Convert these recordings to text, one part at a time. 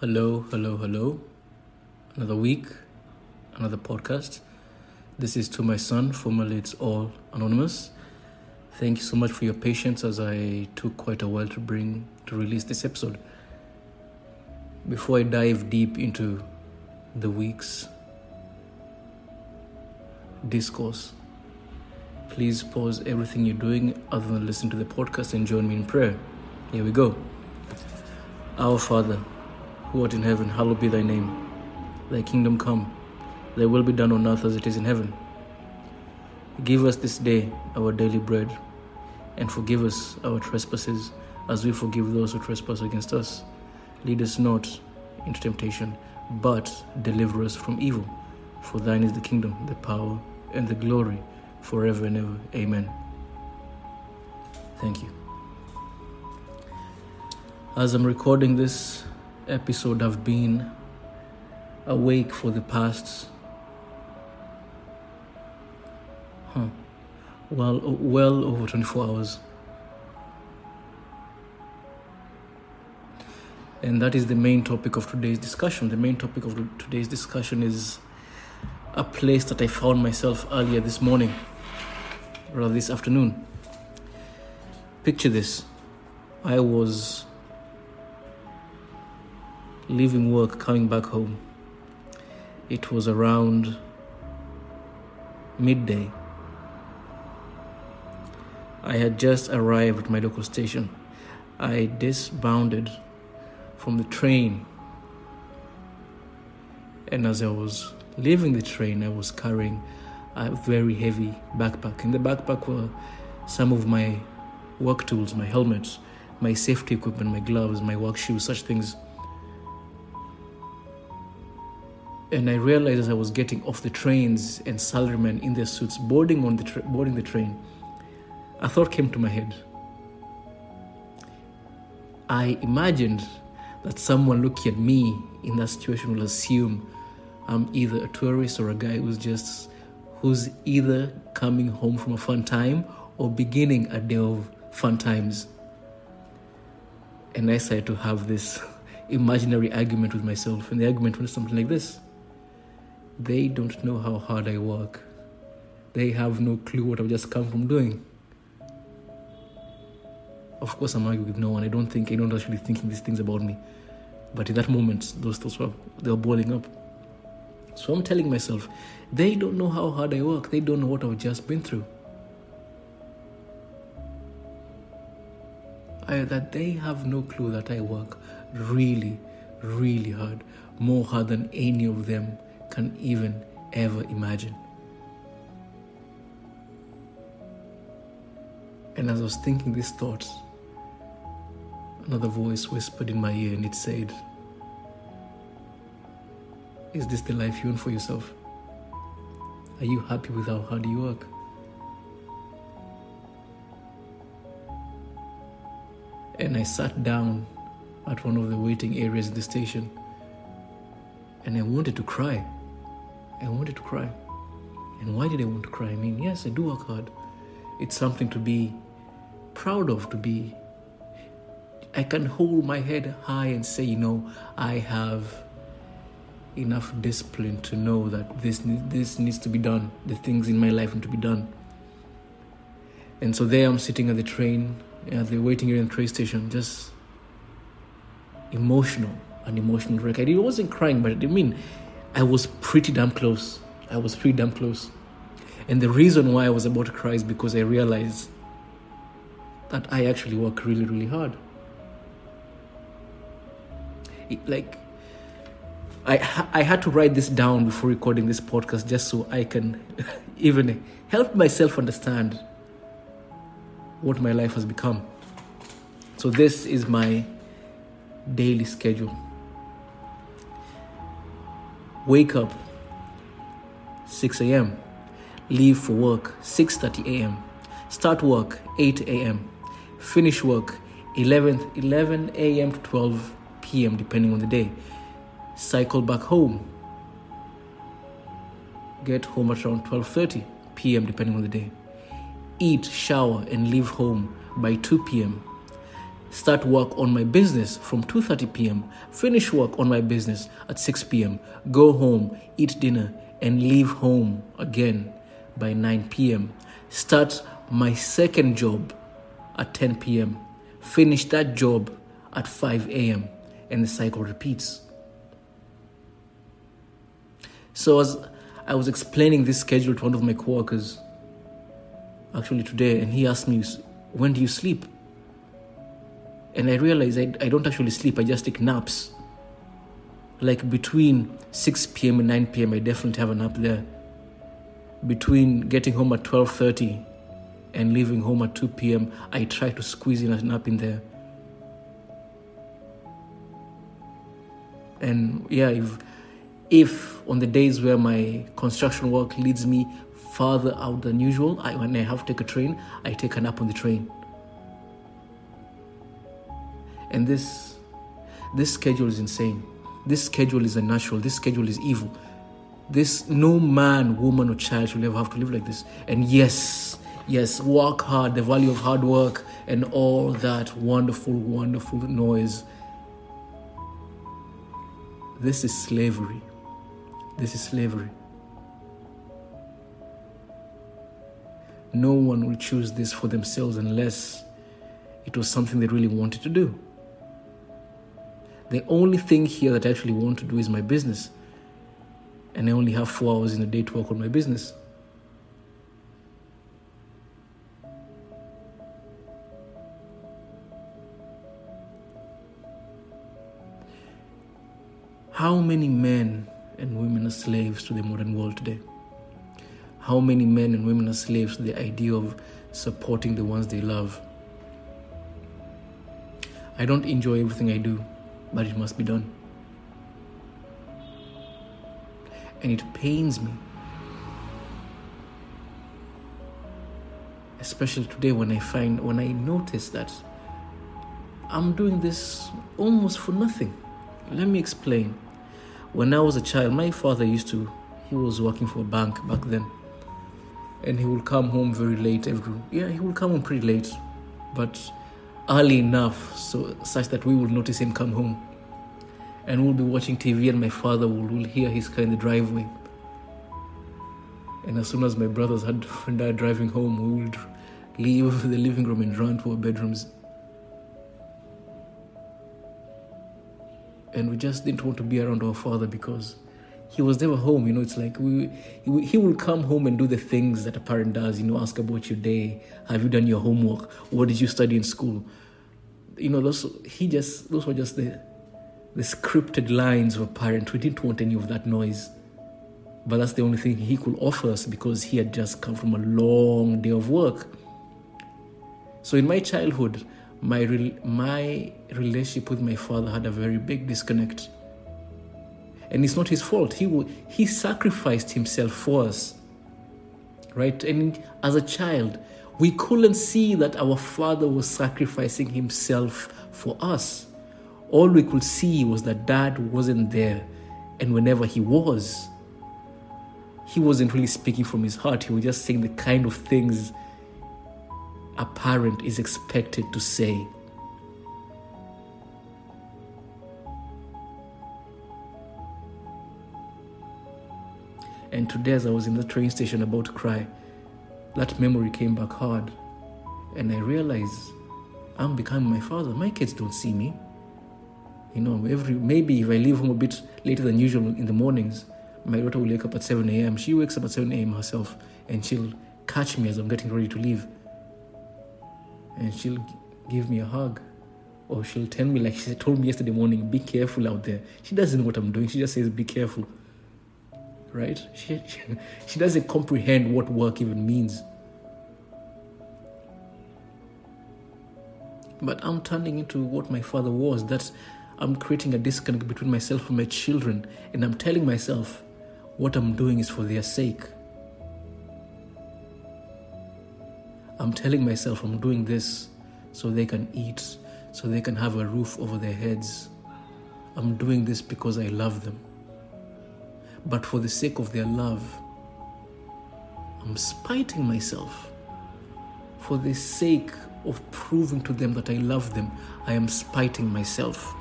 Hello, hello, hello. Another week, another podcast. This is to my son, formerly it's all anonymous. Thank you so much for your patience as I took quite a while to bring to release this episode. Before I dive deep into the week's discourse, please pause everything you're doing other than listen to the podcast and join me in prayer. Here we go. Our Father, who art in heaven, hallowed be thy name. Thy kingdom come, thy will be done on earth as it is in heaven. Give us this day our daily bread, and forgive us our trespasses as we forgive those who trespass against us. Lead us not into temptation, but deliver us from evil. For thine is the kingdom, the power, and the glory forever and ever. Amen. Thank you. As I'm recording this episode, I've been awake for the past huh, well, well over 24 hours. And that is the main topic of today's discussion. The main topic of today's discussion is a place that I found myself earlier this morning, or this afternoon. Picture this I was leaving work, coming back home. It was around midday. I had just arrived at my local station. I disbounded from the train, and as I was leaving the train, I was carrying a very heavy backpack. In the backpack were some of my work tools, my helmets, my safety equipment, my gloves, my work shoes, such things. And I realized as I was getting off the trains and salarymen in their suits boarding on the tra- boarding the train, a thought came to my head. I imagined that someone looking at me in that situation will assume I'm either a tourist or a guy who's just who's either coming home from a fun time or beginning a day of fun times. And I started to have this imaginary argument with myself, and the argument was something like this. They don't know how hard I work. They have no clue what I've just come from doing. Of course, I'm arguing with no one. I don't think anyone's actually thinking these things about me. But in that moment, those thoughts were they were boiling up. So I'm telling myself, they don't know how hard I work. They don't know what I've just been through. I, that they have no clue that I work really, really hard, more hard than any of them can even ever imagine. And as I was thinking these thoughts, another voice whispered in my ear and it said, Is this the life you want for yourself? Are you happy with how hard you work? And I sat down at one of the waiting areas in the station and I wanted to cry. I wanted to cry. And why did I want to cry? I mean, yes, I do work hard. It's something to be proud of, to be. I can hold my head high and say, you know, I have enough discipline to know that this this needs to be done. The things in my life need to be done. And so there I'm sitting at the train, at the waiting area in the train station, just emotional, an emotional wreck. I wasn't crying, but I mean, I was pretty damn close. I was pretty damn close. And the reason why I was about to cry is because I realized that I actually work really, really hard. It, like, I, I had to write this down before recording this podcast just so I can even help myself understand what my life has become. So, this is my daily schedule. Wake up 6 a.m. Leave for work 6:30 a.m. Start work 8 a.m. Finish work 11 11 a.m. to 12 p.m. depending on the day. Cycle back home. Get home at around 12:30 p.m. depending on the day. Eat, shower and leave home by 2 p.m. start work on my business from 2:30 p.m., finish work on my business at 6 p.m., go home, eat dinner, and leave home again by 9 p.m. Start my second job at 10 p.m., finish that job at 5 a.m., and the cycle repeats. So as I was explaining this schedule to one of my coworkers, actually today, and he asked me, "When do you sleep?" And I realized I, I don't actually sleep; I just take naps. Like between 6 p.m. and 9 p.m., I definitely have a nap there. Between getting home at 12:30 and leaving home at 2 p.m., I try to squeeze in a nap in there. And yeah, if if on the days where my construction work leads me farther out than usual, I, when I have to take a train, I take a nap on the train. And this this schedule is insane. This schedule is unnatural. This schedule is evil. This no man, woman, or child should ever have to live like this. And yes, yes, work hard, the value of hard work, and all that wonderful, wonderful noise. This is slavery. This is slavery. No one will choose this for themselves unless it was something they really wanted to do. The only thing here that I actually want to do is my business. And I only have four hours in a day to work on my business. How many men and women are slaves to the modern world today? How many men and women are slaves to the idea of supporting the ones they love? I don't enjoy everything I do, but it must be done. And it pains me, especially today when I find, when I notice that I'm doing this almost for nothing. Let me explain. When I was a child, my father used to, he was working for a bank back then. And he would come home very late every, yeah, he would come home pretty late, but early enough so such that we would notice him come home. And we'll be watching TV and my father will, will hear his car in the driveway. And as soon as my brothers had and I driving home, we would leave the living room and run to our bedrooms and we just didn't want to be around our father because he was never home. You know, it's like we he, will come home and do the things that a parent does. You know, ask about your day. Have you done your homework? What did you study in school? You know, those he just those were just the the scripted lines of a parent. We didn't want any of that noise. But that's the only thing he could offer us because he had just come from a long day of work. So in my childhood, my my relationship with my father had a very big disconnect and it's not his fault. He he sacrificed himself for us. Right? And as a child we couldn't see that our father was sacrificing himself for us. All we could see was that dad wasn't there. And whenever he was he wasn't really speaking from his heart. He was just saying the kind of things a parent is expected to say. And today, as I was in the train station about to cry, that memory came back hard. And I realized I'm becoming my father. My kids don't see me. You know, every maybe if I leave home a bit later than usual in the mornings, my daughter will wake up at 7 a.m. She wakes up at 7 a.m. herself and she'll catch me as I'm getting ready to leave and she'll give me a hug or she'll tell me like she told me yesterday morning be careful out there she doesn't know what i'm doing she just says be careful right? She, she, she doesn't comprehend what work even means. But i'm turning into what my father was. That i'm creating a disconnect between myself and my children. And i'm telling myself what i'm doing is for their sake. I'm telling myself I'm doing this so they can eat, so they can have a roof over their heads. I'm doing this because I love them. But for the sake of their love, I'm spiting myself. For the sake of proving to them that I love them, I am spiting myself.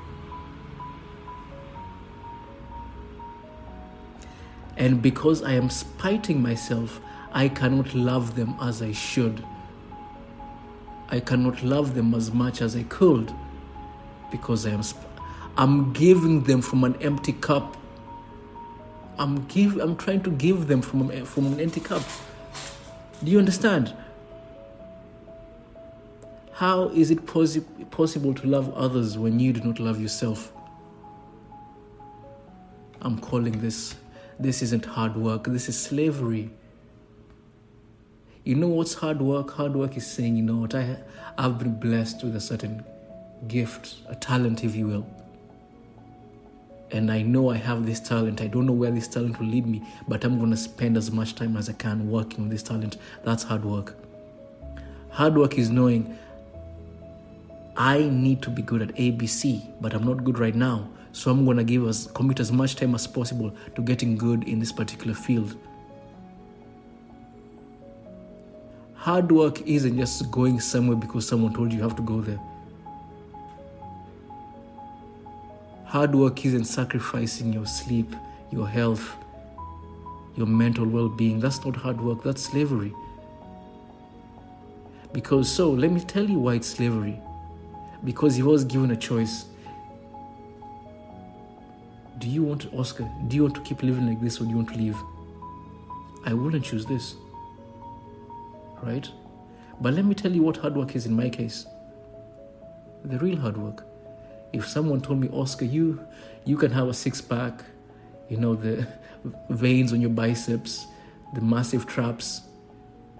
And because I am spiting myself, I cannot love them as I should. I cannot love them as much as I could because I am sp- I'm giving them from an empty cup. I'm give I'm trying to give them from from an empty cup. Do you understand? How is it posi- possible to love others when you do not love yourself? I'm calling this this isn't hard work, this is slavery. You know what's hard work? Hard work is saying, you know what, I, I've been blessed with a certain gift, a talent, if you will. And I know I have this talent. I don't know where this talent will lead me, but I'm going to spend as much time as I can working on this talent. That's hard work. Hard work is knowing I need to be good at ABC, but I'm not good right now. So I'm going to give us commit as much time as possible to getting good in this particular field. Hard work isn't just going somewhere because someone told you you have to go there. Hard work isn't sacrificing your sleep, your health, your mental well being. That's not hard work, that's slavery. Because so, let me tell you why it's slavery. Because he was given a choice do you want Oscar, do you want to keep living like this or do you want to leave? I wouldn't choose this. Right? But let me tell you what hard work is in my case. The real hard work. If someone told me, Oscar, you you can have a six pack, you know, the veins on your biceps, the massive traps,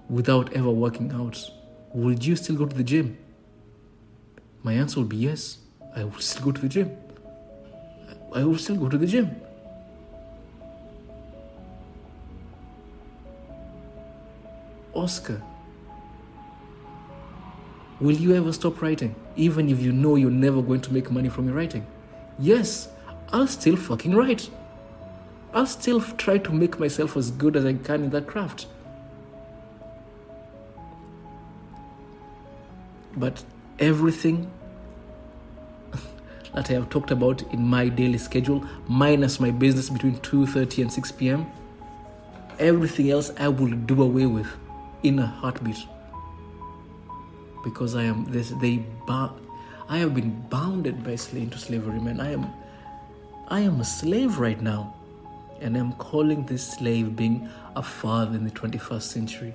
without ever working out, would you still go to the gym? My answer would be yes. I would still go to the gym. I would still go to the gym. Oscar, will you ever stop writing, even if you know you're never going to make money from your writing? Yes, I'll still fucking write. I'll still try to make myself as good as I can in that craft. But everything that I have talked about in my daily schedule, minus my business between 2:30 and 6 p.m. Everything else I will do away with in a heartbeat. Because I am this they I have been bounded by into slavery, man. I am I am a slave right now. And I'm calling this slave being a father in the 21st century.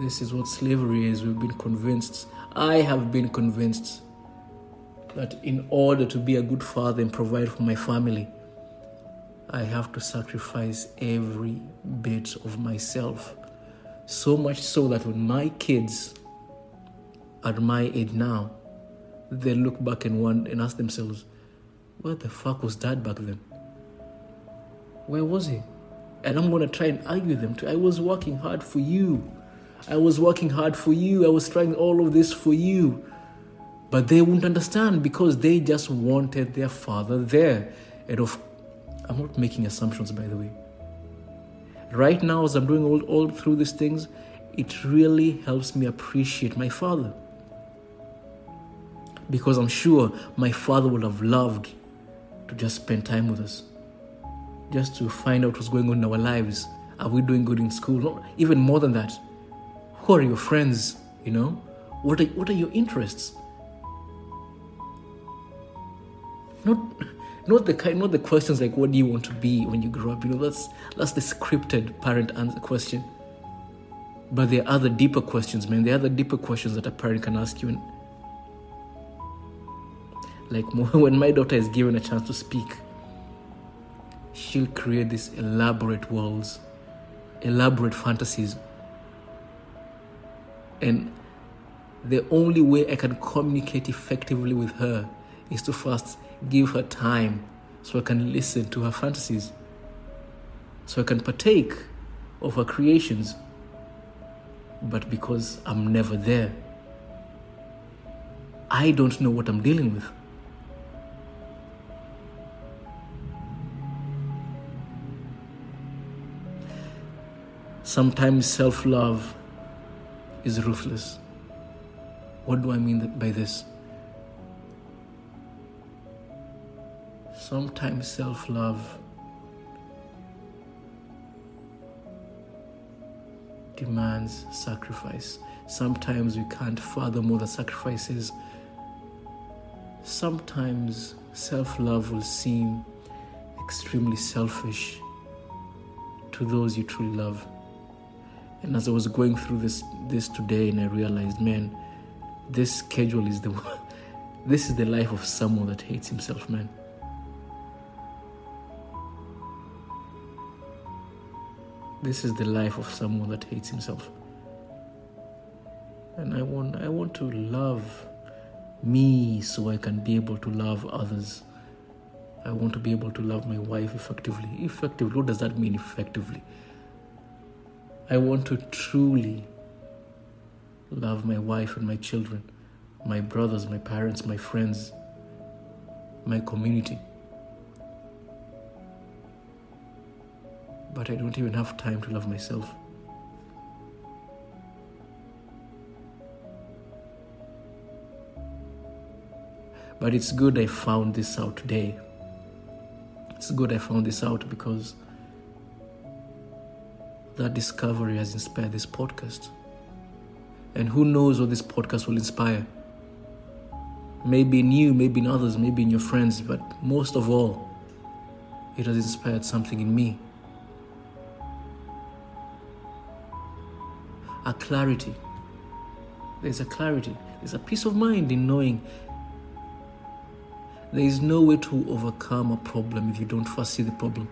This is what slavery is. We've been convinced. I have been convinced that in order to be a good father and provide for my family, I have to sacrifice every bit of myself. So much so that when my kids at my age now, they look back and wonder and ask themselves, where the fuck was dad back then? Where was he? And I'm gonna try and argue them too. I was working hard for you. I was working hard for you. I was trying all of this for you. But they wouldn't understand because they just wanted their father there. And of I'm not making assumptions by the way. Right now, as I'm doing all, all through these things, it really helps me appreciate my father. Because I'm sure my father would have loved to just spend time with us. Just to find out what's going on in our lives. Are we doing good in school? Not even more than that. Who are your friends? You know? What are, what are your interests? not not the kind not the questions like what do you want to be when you grow up? You know that's that's the scripted parent answer question. But there are other deeper questions man. There are other deeper questions that a parent can ask you. And like when my daughter is given a chance to speak she'll create these elaborate worlds elaborate fantasies. And the only way i can communicate effectively with her is to first give her time so I can listen to her fantasies, so I can partake of her creations. But because I'm never there, I don't know what I'm dealing with. Sometimes self love is ruthless. What do I mean by this? Sometimes self love demands sacrifice. Sometimes we can't fathom what the sacrifices. Sometimes self love will seem extremely selfish to those you truly love. And as I was going through this this today, and I realized, man, this schedule is the this is the life of someone that hates himself, man. This is the life of someone that hates himself. And I want I want to love me so I can be able to love others. I want to be able to love my wife effectively. Effectively, what does that mean effectively? I want to truly love my wife and my children, my brothers, my parents, my friends, my community. But I don't even have time to love myself. But it's good I found this out today. It's good I found this out because that discovery has inspired this podcast. And who knows what this podcast will inspire? Maybe in you, maybe in others, maybe in your friends, but most of all, it has inspired something in me. A clarity. There's a clarity. There's a peace of mind in knowing there is no way to overcome a problem if you don't first see the problem.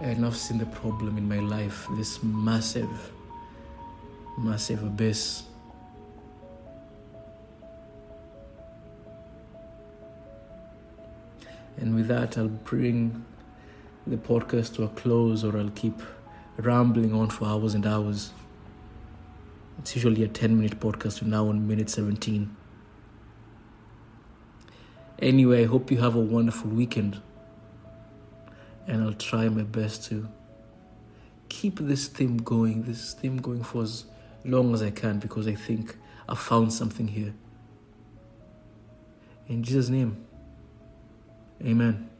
And I've seen the problem in my life, this massive, massive abyss. And with that, I'll bring the podcast to a close or I'll keep rambling on for hours and hours. It's usually a 10 minute podcast, we're now on minute 17. Anyway, I hope you have a wonderful weekend. And I'll try my best to keep this theme going, this theme going for as long as I can because I think I found something here. In Jesus' name, amen.